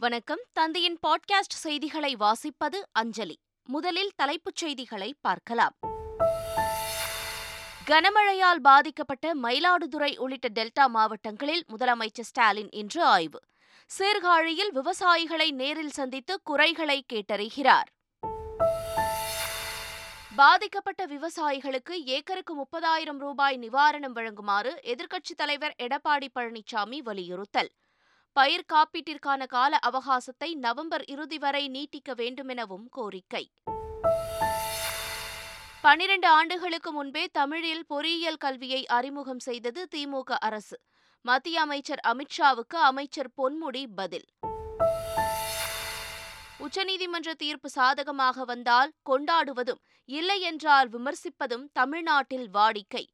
வணக்கம். தந்தையின் பாட்காஸ்ட் செய்திகளை வாசிப்பது அஞ்சலி. முதலில் தலைப்புச் செய்திகளை பார்க்கலாம். கனமழையால் பாதிக்கப்பட்ட மயிலாடுதுறை உள்ளிட்ட டெல்டா மாவட்டங்களில் முதலமைச்சர் ஸ்டாலின் இன்று ஆய்வு. சீர்காழியில் விவசாயிகளை நேரில் சந்தித்து குறைகளை கேட்டறிகிறார். பாதிக்கப்பட்ட விவசாயிகளுக்கு ஏக்கருக்கு முப்பதாயிரம் ரூபாய் நிவாரணம் வழங்குமாறு எதிர்க்கட்சித் தலைவர் எடப்பாடி பழனிசாமி வலியுறுத்தல். பயிர் காப்பீட்டிற்கான கால அவகாசத்தை நவம்பர் இறுதி வரை நீட்டிக்க வேண்டுமெனவும் கோரிக்கை. பனிரண்டு ஆண்டுகளுக்கு முன்பே தமிழில் பொறியியல் கல்வியை அறிமுகம் செய்தது திமுக அரசு. மத்திய அமைச்சர் அமித்ஷாவுக்கு அமைச்சர் பொன்முடி பதில். உச்சநீதிமன்ற தீர்ப்பு சாதகமாக வந்தால் கொண்டாடுவதும் இல்லை என்றால் விமர்சிப்பதும் தமிழ்நாட்டில் வாடிக்கை.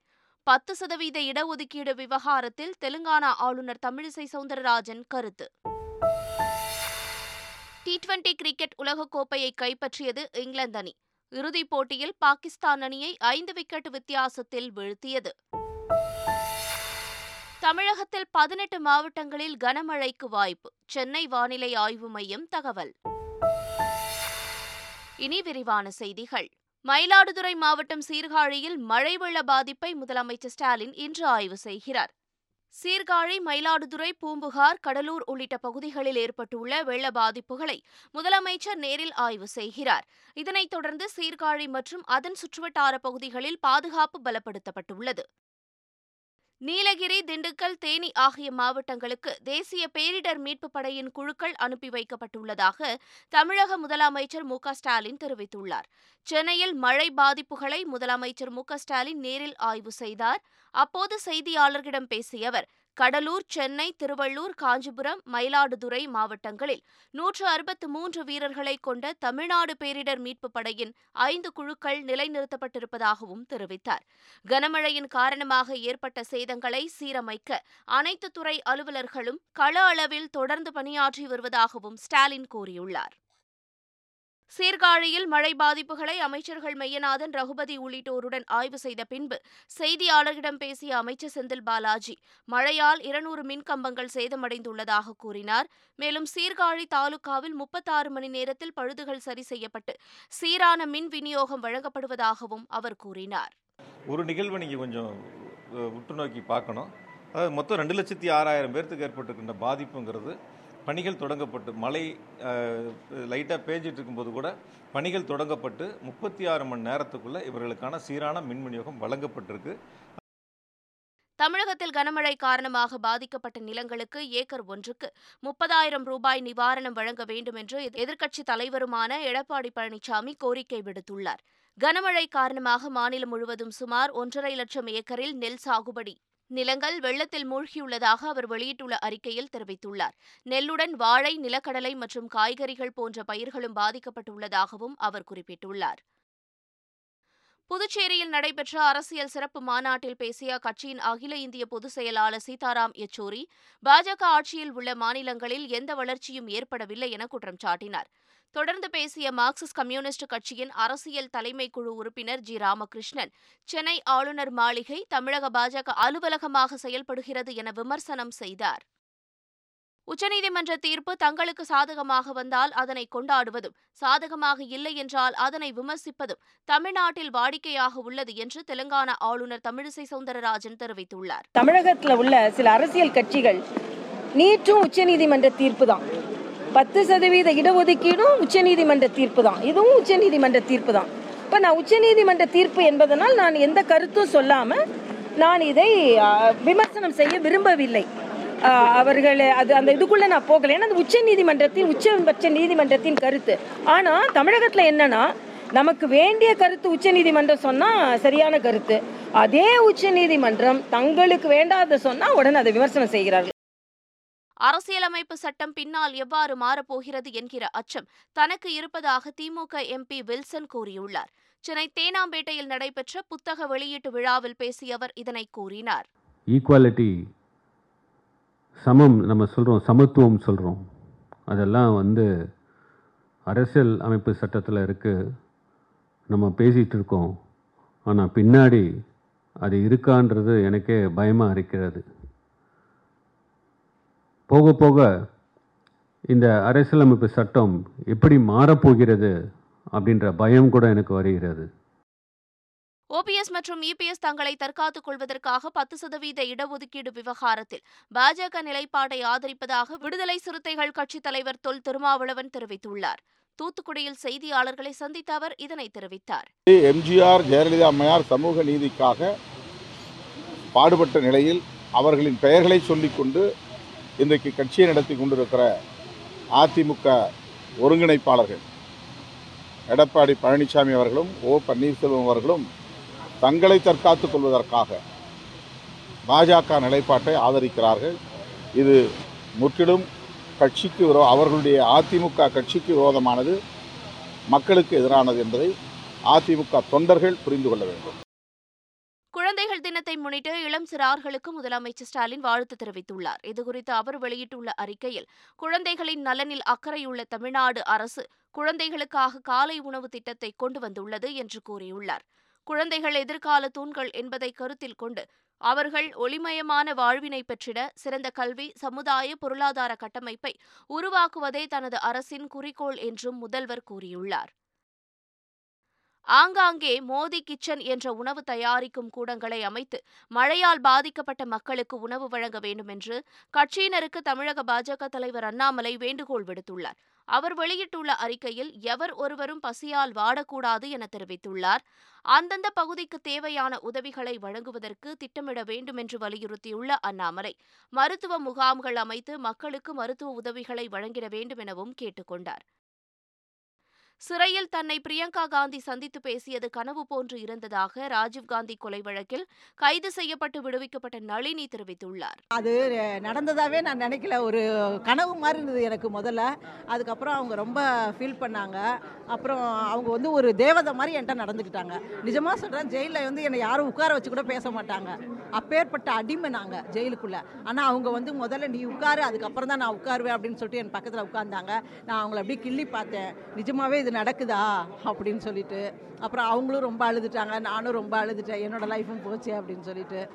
பத்து சதவீத இடஒதுக்கீடு விவகாரத்தில் தெலுங்கானா ஆளுநர் தமிழிசை சவுந்தரராஜன் கருத்து. டி டுவெண்டி கிரிக்கெட் உலகக்கோப்பையை கைப்பற்றியது இங்கிலாந்து அணி. இறுதிப் போட்டியில் பாகிஸ்தான் அணியை ஐந்து விக்கெட் வித்தியாசத்தில் வீழ்த்தியது. தமிழகத்தில் பதினெட்டு மாவட்டங்களில் கனமழைக்கு வாய்ப்பு. சென்னை வானிலை ஆய்வு மையம் தகவல். இனி விரிவான செய்திகள். மயிலாடுதுறை மாவட்டம் சீர்காழியில் மழை வெள்ள பாதிப்பை முதலமைச்சர் ஸ்டாலின் இன்று ஆய்வு செய்கிறார். சீர்காழி மயிலாடுதுறை பூம்புகார் கடலூர் உள்ளிட்ட பகுதிகளில் ஏற்பட்டுள்ள வெள்ள பாதிப்புகளை முதலமைச்சர் நேரில் ஆய்வு செய்கிறார். இதனைத் தொடர்ந்து சீர்காழி மற்றும் அதன் சுற்றுவட்டார பகுதிகளில் பாதுகாப்பு பலப்படுத்தப்பட்டுள்ளது. நீலகிரி திண்டுக்கல் தேனி ஆகிய மாவட்டங்களுக்கு தேசிய பேரிடர் மீட்புப் படையின் குழுக்கள் அனுப்பி வைக்கப்பட்டுள்ளதாக தமிழக முதலமைச்சர் மு ஸ்டாலின் தெரிவித்துள்ளார். சென்னையில் மழை பாதிப்புகளை முதலமைச்சர் மு ஸ்டாலின் நேரில் ஆய்வு செய்தார். அப்போது செய்தியாளர்களிடம் பேசிய அவர் கடலூர் சென்னை திருவள்ளூர் காஞ்சிபுரம் மயிலாடுதுறை மாவட்டங்களில் நூற்று அறுபத்து மூன்று வீரர்களை கொண்ட தமிழ்நாடு பேரிடர் மீட்புப் படையின் ஐந்து குழுக்கள் நிலைநிறுத்தப்பட்டிருப்பதாகவும் தெரிவித்தார். கனமழையின் காரணமாக ஏற்பட்ட சேதங்களை சீரமைக்க அனைத்து துறை அலுவலர்களும் கள அளவில் தொடர்ந்து பணியாற்றி வருவதாகவும் ஸ்டாலின் கூறியுள்ளார். சீர்காழியில் மழை பாதிப்புகளை அமைச்சர்கள் மெய்யநாதன் ரகுபதி உள்ளிட்டோருடன் ஆய்வு செய்த பின்பு செய்தியாளர்களிடம் பேசிய அமைச்சர் செந்தில் பாலாஜி மழையால் இருநூறு மின்கம்பங்கள் சேதமடைந்துள்ளதாக கூறினார். மேலும் சீர்காழி தாலுகாவில் முப்பத்தாறு மணி நேரத்தில் பழுதுகள் சரி செய்யப்பட்டு சீரான மின் விநியோகம் வழங்கப்படுவதாகவும் அவர் கூறினார். ஒரு நிகழ்வு நீங்கள் கொஞ்சம் உற்று நோக்கி பார்க்கணும். அதாவது மொத்தம் ரெண்டு லட்சத்தி ஆறாயிரம் பேர்த்துக்கு ஏற்பட்டிருக்கின்ற பாதிப்புங்கிறது பணிகள் தொடங்கப்பட்டு மழை லைட்டாக பேஞ்சிட்டு இருக்கும்போது கூட பணிகள் தொடங்கப்பட்டு முப்பத்தி ஆறு மணி நேரத்துக்குள்ள இவர்களுக்கான சீரான மின் விநியோகம் வழங்கப்பட்டிருக்கு. தமிழகத்தில் கனமழை காரணமாக பாதிக்கப்பட்ட நிலங்களுக்கு ஏக்கர் ஒன்றுக்கு முப்பதாயிரம் ரூபாய் நிவாரணம் வழங்க வேண்டும் என்று எதிர்க்கட்சித் தலைவருமான எடப்பாடி பழனிசாமி கோரிக்கை விடுத்துள்ளார். கனமழை காரணமாக மாநிலம் முழுவதும் சுமார் ஒன்றரை லட்சம் ஏக்கரில் நெல் சாகுபடி. நிலங்கள் வெள்ளத்தில் மூழ்கியுள்ளதாக அவர் வெளியிட்டுள்ள அறிக்கையில் தெரிவித்துள்ளார். நெல்லுடன் வாழை நிலக்கடலை மற்றும் காய்கறிகள் போன்ற பயிர்களும் பாதிக்கப்பட்டுள்ளதாகவும் அவர் குறிப்பிட்டுள்ளார். புதுச்சேரியில் நடைபெற்ற அரசியல் சிறப்பு மாநாட்டில் பேசிய அக்கட்சியின் அகில இந்திய பொதுச் செயலாளர் சீதாராம் யெச்சூரி பாஜக ஆட்சியில் உள்ள மாநிலங்களில் எந்த வளர்ச்சியும் ஏற்படவில்லை என குற்றம் சாட்டினார். தொடர்ந்து பேசிய மார்க்சிஸ்ட் கம்யூனிஸ்ட் கட்சியின் அரசியல் தலைமை குழு உறுப்பினர் ஜி. ராமகிருஷ்ணன் சென்னை ஆளுநர் மாளிகை தமிழக பாஜக அலுவலகமாக செயல்படுகிறது என விமர்சனம் செய்தார். உச்சநீதிமன்ற தீர்ப்பு தங்களுக்கு சாதகமாக வந்தால் அதனை கொண்டாடுவதும் சாதகமாக இல்லை என்றால் அதனை விமர்சிப்பதும் தமிழ்நாட்டில் வாடிக்கையாக உள்ளது என்று தெலுங்கானா ஆளுநர் தமிழிசை சவுந்தரராஜன் தெரிவித்துள்ளார். தமிழகத்தில் உள்ள சில அரசியல் கட்சிகள் நீற்றும் உச்சநீதிமன்ற தீர்ப்பு தான். பத்து சதவீத இடஒதுக்கீடும் உச்சநீதிமன்ற தீர்ப்பு தான் இதுவும் உச்சநீதிமன்ற தீர்ப்பு தான் இப்போ நான் உச்சநீதிமன்ற தீர்ப்பு என்பதனால் நான் எந்த கருத்தும் சொல்லாமல் நான் இதை விமர்சனம் செய்ய விரும்பவில்லை. அவர்கள் அது அந்த இதுக்குள்ளே நான் போகலை. ஏன்னா அது உச்ச நீதிமன்றத்தின் உச்சபட்ச நீதிமன்றத்தின் கருத்து. ஆனால் தமிழகத்தில் என்னன்னா நமக்கு வேண்டிய கருத்து உச்ச நீதிமன்றம் சொன்னால் சரியான கருத்து. அதே உச்ச நீதிமன்றம் தங்களுக்கு வேண்டாத சொன்னால் உடனே அதை விமர்சனம் செய்கிறார்கள். அரசியலமைப்பு சட்டம் பின்னால் எவ்வாறு மாறப்போகிறது என்கிற அச்சம் தனக்கு இருப்பதாக திமுக எம்பி வில்சன் கூறியுள்ளார். சென்னை தேனாம்பேட்டையில் நடைபெற்ற புத்தக வெளியீட்டு விழாவில் பேசிய அவர் இதனை கூறினார். ஈக்குவாலிட்டி சமம் நம்ம சொல்கிறோம் சமத்துவம் சொல்கிறோம் அதெல்லாம் வந்து அரசியல் அமைப்பு சட்டத்தில் இருக்குது நம்ம பேசிகிட்டு இருக்கோம். ஆனால் பின்னாடி அது இருக்கான்றது எனக்கே பயமாக இருக்கிறது. போக போக இந்த அரசியலமைப்பு சட்டம் எப்படி மாறப்போகிறது அப்படின்ற பயம் கூட எனக்கு வருகிறது. ஓபிஎஸ் மற்றும் இபிஎஸ் தங்களை தற்காத்துக் கொள்வதற்காக பத்து சதவீத இடஒதுக்கீடு விவகாரத்தில் பாஜக நிலைப்பாட்டை ஆதரிப்பதாக விடுதலை சிறுத்தைகள் கட்சித் தலைவர் தொல் திருமாவளவன் தெரிவித்துள்ளார். தூத்துக்குடியில் செய்தியாளர்களை சந்தித்த அவர் இதனை தெரிவித்தார். எம்ஜிஆர் ஜெயலலிதா அம்மையார் சமூக நீதிக்காக பாடுபட்ட நிலையில் அவர்களின் பெயர்களை சொல்லிக்கொண்டு இன்றைக்கு கட்சியை நடத்தி கொண்டிருக்கிற அதிமுக ஒருங்கிணைப்பாளர்கள் எடப்பாடி பழனிசாமி அவர்களும் ஓ பன்னீர்செல்வம் அவர்களும் தங்களை தற்காத்துக் கொள்வதற்காக பாஜக நிலைப்பாட்டை ஆதரிக்கிறார்கள். இது முற்றிலும் கட்சிக்கு விரோ அவர்களுடைய அதிமுக கட்சிக்கு விரோதமானது மக்களுக்கு எதிரானது என்பதை அதிமுக தொண்டர்கள் புரிந்து கொள்ள வேண்டும். தினத்தை முன்னிட்டு இளம் சிறார்களுக்கு முதலமைச்சர் ஸ்டாலின் வாழ்த்து தெரிவித்துள்ளார். இதுகுறித்து அவர் வெளியிட்டுள்ள அறிக்கையில் குழந்தைகளின் நலனில் அக்கறையுள்ள தமிழ்நாடு அரசு குழந்தைகளுக்காக காலை உணவு திட்டத்தை கொண்டு வந்துள்ளது என்று கூறியுள்ளார். குழந்தைகள் எதிர்கால தூண்கள் என்பதை கருத்தில் கொண்டு அவர்கள் ஒளிமயமான வாழ்வினை பெற்றிட சிறந்த கல்வி சமுதாய பொருளாதார கட்டமைப்பை உருவாக்குவதே தனது அரசின் குறிக்கோள் என்றும் முதல்வர் கூறியுள்ளார். ஆங்காங்கே மோதி கிச்சன் என்ற உணவு தயாரிக்கும் கூடங்களை அமைத்து மழையால் பாதிக்கப்பட்ட மக்களுக்கு உணவு வழங்க வேண்டும் என்று கட்சியினருக்கு தமிழக பாஜக தலைவர் அண்ணாமலை வேண்டுகோள் விடுத்துள்ளார். அவர் வெளியிட்டுள்ள அறிக்கையில் எவர் ஒருவரும் பசியால் வாடக்கூடாது என தெரிவித்துள்ளார். அந்தந்த பகுதிக்கு தேவையான உதவிகளை வழங்குவதற்கு திட்டமிட வேண்டும் என்று வலியுறுத்தியுள்ள அண்ணாமலை மருத்துவ முகாம்கள் அமைத்து மக்களுக்கு மருத்துவ உதவிகளை வழங்கிட வேண்டும் எனவும் கேட்டுக்கொண்டார். சிறையில் தன்னை பிரியங்கா காந்தி சந்தித்து பேசியது கனவு போன்று இருந்ததாக ராஜீவ்காந்தி கொலை வழக்கில் கைது செய்யப்பட்டு விடுவிக்கப்பட்ட நளினி தெரிவித்துள்ளார். அது நடந்ததாவே நான் நினைக்கல. ஒரு கனவு மாதிரி இருந்தது எனக்கு முதல்ல. அதுக்கப்புறம் அவங்க ரொம்ப ஃபீல் பண்ணாங்க. அப்புறம் அவங்க வந்து ஒரு தேவதை மாதிரி என்கிட்ட நடந்துக்கிட்டாங்க. நிஜமாக சொல்கிறேன் ஜெயிலில் வந்து என்னை யாரும் உட்கார வச்சு கூட பேச மாட்டாங்க. அப்பேற்பட்ட அடிமை நாங்கள் ஜெயிலுக்குள்ளே. ஆனால் அவங்க வந்து முதல்ல நீ உட்காரு அதுக்கப்புறம் தான் நான் உட்காருவேன் அப்படின்னு சொல்லிட்டு என் பக்கத்தில் உட்கார்ந்தாங்க. நான் அவங்கள அப்படியே கிள்ளி பார்த்தேன். நிஜமாவே இது நடக்குதா? அப்படின்னு சொல்லிட்டு. அப்புறம் அவங்களும் ரொம்ப அழுதுட்டாங்க. நானும் ரொம்ப அழுதுட்டேன். என்னோட லைஃபும் போச்சு அப்படின்னு சொல்லிட்டு.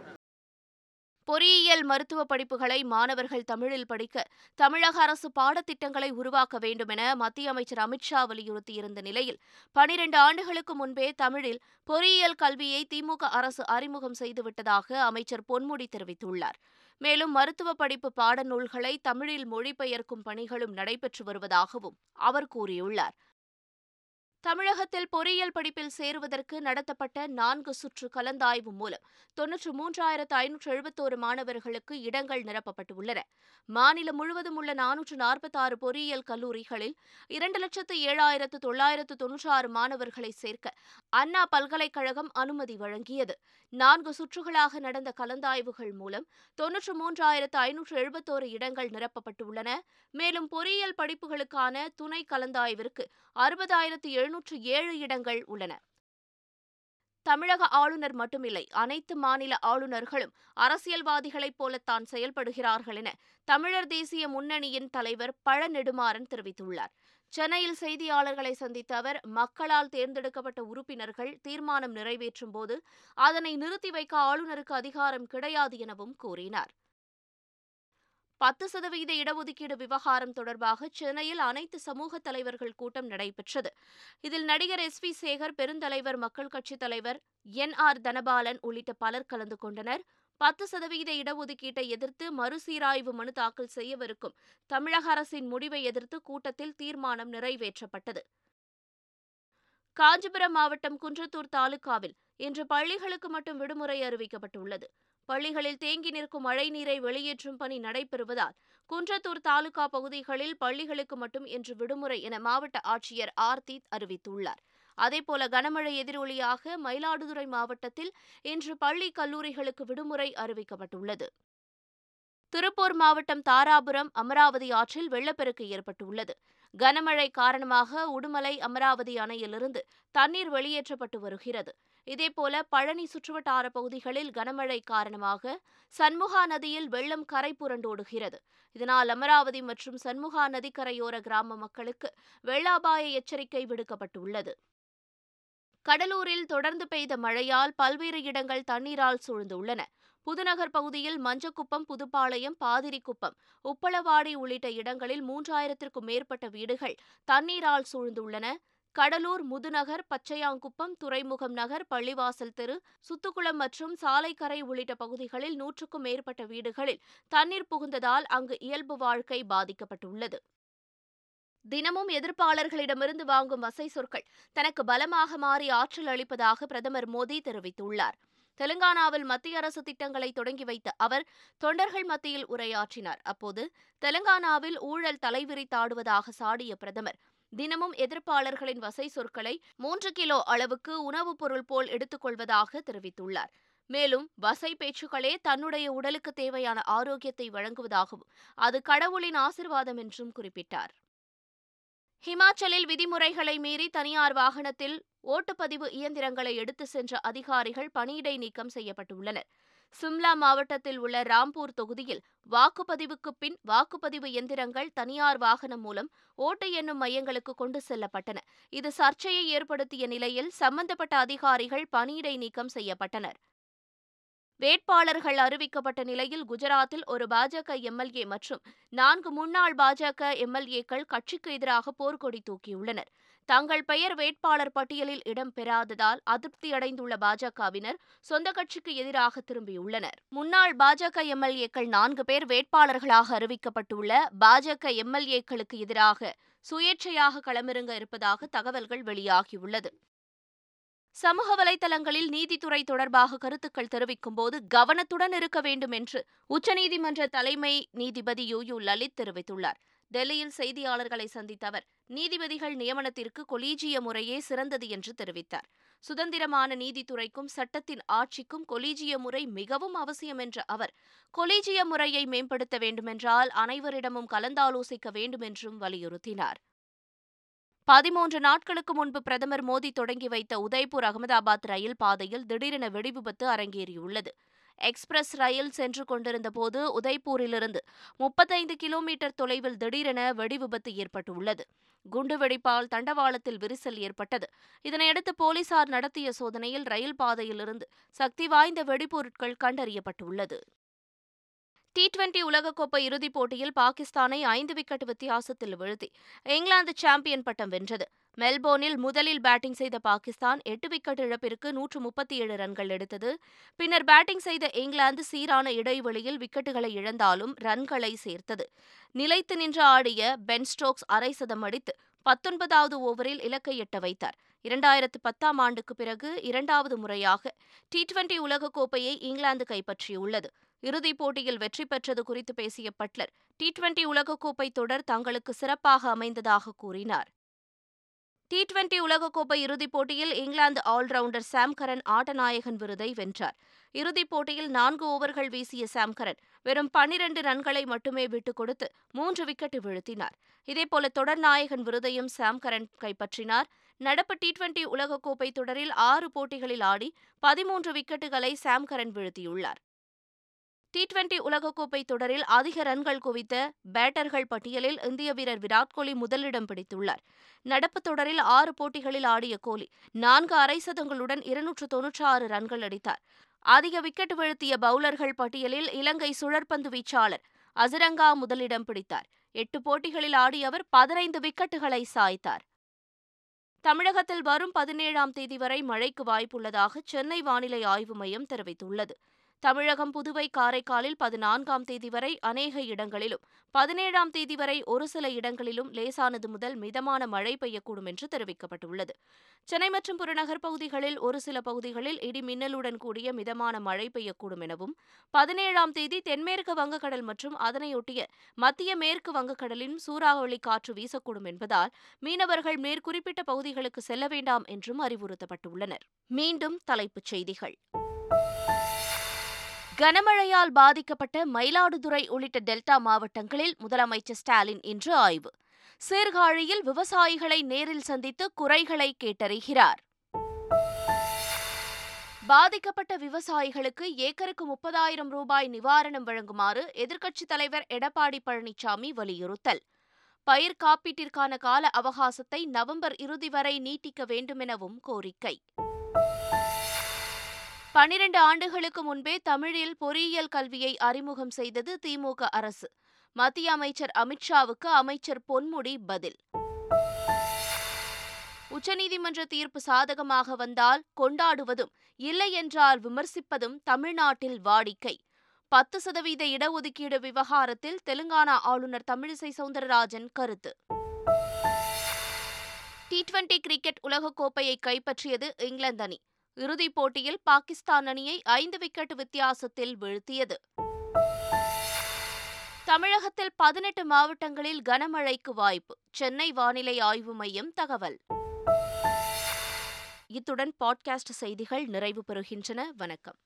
பொறியியல் மருத்துவ படிப்புகளை மாணவர்கள் தமிழில் படிக்க தமிழக அரசு பாடத்திட்டங்களை உருவாக்க வேண்டும் என மத்திய அமைச்சர் அமித்ஷா வலியுறுத்தியிருந்த நிலையில் பனிரெண்டு ஆண்டுகளுக்கு முன்பே தமிழில் பொறியியல் கல்வியை திமுக அரசு அறிமுகம் செய்துவிட்டதாக அமைச்சர் பொன்முடி தெரிவித்துள்ளார். மேலும் மருத்துவ படிப்பு பாடநூல்களை தமிழில் மொழிபெயர்க்கும் பணிகளும் நடைபெற்று வருவதாகவும் அவர் கூறியுள்ளார். தமிழகத்தில் பொறியியல் படிப்பில் சேருவதற்கு நடத்தப்பட்ட நான்கு சுற்று கலந்தாய்வு மூலம் தொன்னூற்று மூன்றாயிரத்து ஐநூற்று எழுபத்தோரு மாணவர்களுக்கு இடங்கள் நிரப்பப்பட்டுள்ளன. மாநிலம் முழுவதும் உள்ள நானூற்று நாற்பத்தாறு பொறியியல் கல்லூரிகளில் இரண்டு லட்சத்து ஏழாயிரத்து தொள்ளாயிரத்து தொன்னூற்றாறு மாணவர்களை சேர்க்க அண்ணா பல்கலைக்கழகம் அனுமதி வழங்கியது. நான்கு சுற்றுகளாக நடந்த கலந்தாய்வுகள் மூலம் தொன்னூற்று மூன்றாயிரத்து ஐநூற்று எழுபத்தோரு இடங்கள் நிரப்பப்பட்டுள்ளன. மேலும் பொறியியல் படிப்புகளுக்கான துணை கலந்தாய்விற்கு அறுபதாயிரத்து எழுநூற்று ஏழு இடங்கள் உள்ளன. தமிழக ஆளுநர் மட்டுமில்லை அனைத்து மாநில ஆளுநர்களும் அரசியல்வாதிகளைப் போலத்தான் செயல்படுகிறார்கள் என தமிழர் தேசிய முன்னணியின் தலைவர் பழ நெடுமாறன் தெரிவித்துள்ளார். சென்னையில் செய்தியாளர்களை சந்தித்த அவர் மக்களால் தேர்ந்தெடுக்கப்பட்ட உறுப்பினர்கள் தீர்மானம் நிறைவேற்றும் போது அதனை நிறுத்தி வைக்க ஆளுநருக்கு அதிகாரம் கிடையாது எனவும் கூறினார். பத்து சதவீத இடஒதுக்கீடு விவகாரம் தொடர்பாக சென்னையில் அனைத்து சமூக தலைவர்கள் கூட்டம் நடைபெற்றது. இதில் நடிகர் எஸ் வி சேகர் பெருந்தலைவர் மக்கள் கட்சித் தலைவர் என் ஆர் தனபாலன் உள்ளிட்ட பலர் கலந்து கொண்டனர். பத்து சதவீத இடஒதுக்கீட்டை எதிர்த்து மறுசீராய்வு மனு தாக்கல் செய்யவிருக்கும். தமிழக அரசின் முடிவை எதிர்த்து கூட்டத்தில் தீர்மானம் நிறைவேற்றப்பட்டது. காஞ்சிபுரம் மாவட்டம் குன்றத்தூர் தாலுகாவில் இன்று பள்ளிகளுக்கு மட்டும் விடுமுறை அறிவிக்கப்பட்டுள்ளது. பள்ளிகளில் தேங்கி நிற்கும் மழைநீரை வெளியேற்றும் பணி நடைபெறுவதால் குன்றத்தூர் தாலுகா பகுதிகளில் பள்ளிகளுக்கு மட்டும் இன்று விடுமுறை என மாவட்ட ஆட்சியர் ஆர்த்தி அறிவித்துள்ளார். அதேபோல கனமழை எதிரொலியாக மயிலாடுதுறை மாவட்டத்தில் இன்று பள்ளி கல்லூரிகளுக்கு விடுமுறை அறிவிக்கப்பட்டுள்ளது. திருப்பூர் மாவட்டம் தாராபுரம் அமராவதி ஆற்றில் வெள்ளப்பெருக்கு ஏற்பட்டுள்ளது. கனமழை காரணமாக உடுமலை அமராவதி அணையிலிருந்து தண்ணீர் வெளியேற்றப்பட்டு வருகிறது. இதேபோல பழனி சுற்றுவட்டார பகுதிகளில் கனமழை காரணமாக சண்முகா நதியில் வெள்ளம் கரை புரண்டோடுகிறது. இதனால் அமராவதி மற்றும் சண்முகா நதிக்கரையோர கிராம மக்களுக்கு வெள்ள அபாய எச்சரிக்கை விடுக்கப்பட்டுள்ளது. கடலூரில் தொடர்ந்து பெய்த மழையால் பல்வேறு இடங்கள் தண்ணீரால் சூழ்ந்துள்ளன. புதுநகர் பகுதியில் மஞ்சக்குப்பம் புதுப்பாளையம் பாதிரிக்குப்பம் உப்பளவாடி உள்ளிட்ட இடங்களில் மூன்றாயிரத்திற்கும் மேற்பட்ட வீடுகள் தண்ணீரால் சூழ்ந்துள்ளன. கடலூர் முதுநகர் பச்சையாங்குப்பம் துறைமுகம் நகர் பள்ளிவாசல் தெரு சுத்துக்குளம் மற்றும் சாலைக்கரை உள்ளிட்ட பகுதிகளில் நூற்றுக்கும் மேற்பட்ட வீடுகளில் தண்ணீர் புகுந்ததால் அங்கு இயல்பு வாழ்க்கை பாதிக்கப்பட்டுள்ளது. தினமும் எதிர்ப்பாளர்களிடமிருந்து வாங்கும் வசை சொற்கள் தனக்கு பலமாக மாறி ஆற்றல் அளிப்பதாக பிரதமர் மோடி தெரிவித்துள்ளார். தெலுங்கானாவில் மத்திய அரசு திட்டங்களை தொடங்கி வைத்த அவர் தொண்டர்கள் மத்தியில் உரையாற்றினார். அப்போது தெலுங்கானாவில் ஊழல் தலைவிரித்தாடுவதாக சாடிய பிரதமர் தினமும் எதிர்ப்பாளர்களின் வசை சொற்களை மூன்று கிலோ அளவுக்கு உணவுப் பொருள் போல் எடுத்துக்கொள்வதாக தெரிவித்துள்ளார். மேலும் வசை பேச்சுக்களே தன்னுடைய உடலுக்கு தேவையான ஆரோக்கியத்தை வழங்குவதாகவும் அது கடவுளின் ஆசிர்வாதம் என்றும் குறிப்பிட்டார். ஹிமாச்சலில் விதிமுறைகளை மீறி தனியார் வாகனத்தில் ஓட்டுப்பதிவு இயந்திரங்களை எடுத்து சென்ற அதிகாரிகள் பணியிடை நீக்கம் செய்யப்பட்டுள்ளனர். சிம்லா மாவட்டத்தில் உள்ள ராம்பூர் தொகுதியில் வாக்குப்பதிவுக்கு பின் வாக்குப்பதிவு எந்திரங்கள் தனியார் வாகனம் மூலம் ஓட்டு எண்ணும் மையங்களுக்கு கொண்டு செல்லப்பட்டன. இது சர்ச்சையை ஏற்படுத்திய நிலையில் சம்பந்தப்பட்ட அதிகாரிகள் பணியிடை நீக்கம் செய்யப்பட்டனர். வேட்பாளர்கள் அறிவிக்கப்பட்ட நிலையில் குஜராத்தில் ஒரு பாஜக எம்எல்ஏ மற்றும் நான்கு முன்னாள் பாஜக எம்எல்ஏக்கள் கட்சிக்கு எதிராக போர்க்கொடி தூக்கியுள்ளனர். தங்கள் பெயர் வேட்பாளர் பட்டியலில் இடம்பெறாததால் அதிருப்தியடைந்துள்ள பாஜகவினர் சொந்த கட்சிக்கு எதிராக திரும்பியுள்ளனர். முன்னாள் பாஜக எம்எல்ஏக்கள் நான்கு பேர் வேட்பாளர்களாக அறிவிக்கப்பட்டுள்ள பாஜக எம்எல்ஏக்களுக்கு எதிராக சுயேட்சையாக களமிறங்க இருப்பதாக தகவல்கள் வெளியாகியுள்ளது. சமூக வலைதளங்களில் நீதித்துறை தொடர்பாக கருத்துக்கள் தெரிவிக்கும் போது கவனத்துடன் இருக்க வேண்டும் என்று உச்சநீதிமன்ற தலைமை நீதிபதி யு. யு. லலித் தெரிவித்துள்ளார். டெல்லியில் செய்தியாளர்களை சந்தித்த அவர் நீதிபதிகள் நியமனத்திற்கு கொலீஜிய முறையே சிறந்தது என்று தெரிவித்தார். சுதந்திரமான நீதித்துறைக்கும் சட்டத்தின் ஆட்சிக்கும் கொலீஜிய முறை மிகவும் அவசியம் என்ற அவர் கொலீஜிய முறையை மேம்படுத்த வேண்டுமென்றால் அனைவரிடமும் கலந்தாலோசிக்க வேண்டுமென்றும் வலியுறுத்தினார். பதிமூன்று நாட்களுக்கு முன்பு பிரதமர் மோடி தொடங்கி வைத்த உதய்பூர் அகமதாபாத் ரயில் பாதையில் திடீரென வெடிவிபத்து அரங்கேறியுள்ளது. எக்ஸ்பிரஸ் ரயில் சென்று கொண்டிருந்த போது உதய்பூரிலிருந்து முப்பத்தைந்து கிலோமீட்டர் தொலைவில் திடீரென வெடிவிபத்து ஏற்பட்டுள்ளது. குண்டுவெடிப்பால் தண்டவாளத்தில் விரிசல் ஏற்பட்டது. இதனையடுத்து போலீசார் நடத்திய சோதனையில் ரயில் பாதையிலிருந்து சக்தி வாய்ந்த வெடிபொருட்கள் கண்டறியப்பட்டுள்ளது. டி டுவெண்டி உலகக்கோப்பை இறுதிப் போட்டியில் பாகிஸ்தானை ஐந்து விக்கெட் வித்தியாசத்தில் வீழ்த்தி இங்கிலாந்து சாம்பியன் பட்டம் வென்றது. மெல்போர்னில் முதலில் பேட்டிங் செய்த பாகிஸ்தான் எட்டு விக்கெட் இழப்பிற்கு நூற்று முப்பத்தி ஏழு ரன்கள் எடுத்தது. பின்னர் பேட்டிங் செய்த இங்கிலாந்து சீரான இடைவெளியில் விக்கெட்டுகளை இழந்தாலும் ரன்களை சேர்த்தது. நிலைத்து நின்று ஆடிய பென் ஸ்டோக்ஸ் அரை சதம் அடித்து பத்தொன்பதாவது ஓவரில் இலக்கை எட்ட வைத்தார். இரண்டாயிரத்து பத்தாம் ஆண்டுக்கு பிறகு இரண்டாவது முறையாக டி டுவெண்டி உலகக்கோப்பையை இங்கிலாந்து கைப்பற்றியுள்ளது. இறுதிப் போட்டியில் வெற்றி பெற்றது குறித்து பேசிய பட்லர் டி டுவெண்டி உலகக்கோப்பை தொடர் தங்களுக்கு சிறப்பாக அமைந்ததாக கூறினார். டி டுவெண்டி உலகக்கோப்பை இறுதிப் போட்டியில் இங்கிலாந்து ஆல்ரவுண்டர் சாம் கரன் ஆட்டநாயகன் விருதை வென்றார். இறுதிப் போட்டியில் நான்கு ஓவர்கள் வீசிய சாம் கரன் வெறும் பன்னிரண்டு ரன்களை மட்டுமே விட்டுக் கொடுத்து மூன்று விக்கெட் வீழ்த்தினார். இதேபோல தொடர் நாயகன் விருதையும் சாம் கரன் கைப்பற்றினார். நடப்பு டி டுவெண்டி உலகக்கோப்பை தொடரில் ஆறு போட்டிகளில் ஆடி பதிமூன்று விக்கெட்டுகளை சாம் கரன் வீழ்த்தியுள்ளார். டி டுவெண்டி உலகக்கோப்பை தொடரில் அதிக ரன்கள் குவித்த பேட்டர்கள் பட்டியலில் இந்திய வீரர் விராட் கோலி முதலிடம் பிடித்துள்ளார். நடப்பு தொடரில் ஆறு போட்டிகளில் ஆடிய கோலி நான்கு அரை சதங்களுடன் இருநூற்று தொன்னூற்றி ஆறு ரன்கள் அடித்தார். அதிக விக்கெட் வீழ்த்திய பவுலர்கள் பட்டியலில் இலங்கை சுழற்பந்து வீச்சாளர் அசரங்கா முதலிடம் பிடித்தார். எட்டு போட்டிகளில் ஆடிய அவர் பதினைந்து விக்கெட்டுகளை சாய்த்தார். தமிழகத்தில் வரும் பதினேழாம் தேதி வரை மழைக்கு வாய்ப்புள்ளதாக சென்னை வானிலை ஆய்வு மையம் தெரிவித்துள்ளது. தமிழகம் புதுவை காரைக்காலில் பதினான்காம் தேதி வரை அநேக இடங்களிலும் பதினேழாம் தேதி வரை ஒரு சில இடங்களிலும் லேசானது முதல் மிதமான மழை பெய்யக்கூடும் என்று தெரிவிக்கப்பட்டுள்ளது. சென்னை மற்றும் புறநகர் பகுதிகளில் ஒரு சில பகுதிகளில் இடி மின்னலுடன் கூடிய மிதமான மழை பெய்யக்கூடும் எனவும் பதினேழாம் தேதி தென்மேற்கு வங்கக்கடல் மற்றும் அதனையொட்டிய மத்திய மேற்கு வங்கக்கடலின் சூறாவளி காற்று வீசக்கூடும் என்பதால் மீனவர்கள் மேற்குறிப்பிட்ட பகுதிகளுக்கு செல்ல வேண்டாம் என்றும் அறிவுறுத்தப்பட்டுள்ளனர். மீண்டும் தலைப்புச் செய்திகள். கனமழையால் பாதிக்கப்பட்ட மயிலாடுதுறை உள்ளிட்ட டெல்டா மாவட்டங்களில் முதலமைச்சர் ஸ்டாலின் இன்று ஆய்வு. சீர்காழியில் விவசாயிகளை நேரில் சந்தித்து குறைகளை கேட்டறிகிறார். பாதிக்கப்பட்ட விவசாயிகளுக்கு ஏக்கருக்கு முப்பதாயிரம் ரூபாய் நிவாரணம் வழங்குமாறு எதிர்க்கட்சித் தலைவர் எடப்பாடி பழனிசாமி வலியுறுத்தல். பயிர் காப்பீட்டிற்கான கால அவகாசத்தை நவம்பர் இறுதி வரை நீட்டிக்க வேண்டுமெனவும் கோரிக்கை. பனிரெண்டு ஆண்டுகளுக்கு முன்பே தமிழில் பொறியியல் கல்வியை அறிமுகம் செய்தது திமுக அரசு. மத்திய அமைச்சர் அமித்ஷாவுக்கு அமைச்சர் பொன்முடி பதில். உச்சநீதிமன்ற தீர்ப்பு சாதகமாக வந்தால் கொண்டாடுவதும் இல்லை என்றால் விமர்சிப்பதும் தமிழ்நாட்டில் வாடிக்கை. பத்து சதவீத இடஒதுக்கீடு விவகாரத்தில் தெலுங்கானா ஆளுநர் தமிழிசை சவுந்தரராஜன் கருத்து. டி டுவெண்டி கிரிக்கெட் உலகக்கோப்பையை கைப்பற்றியது இங்கிலாந்து அணி. இறுதிப் போட்டியில் பாகிஸ்தான் அணியை ஐந்து விக்கெட் வித்தியாசத்தில் வீழ்த்தியது. தமிழகத்தில் பதினெட்டு மாவட்டங்களில் கனமழைக்கு வாய்ப்பு. சென்னை வானிலை ஆய்வு மையம் தகவல். இத்துடன் பாட்காஸ்ட் செய்திகள் நிறைவு பெறுகின்றன. வணக்கம்.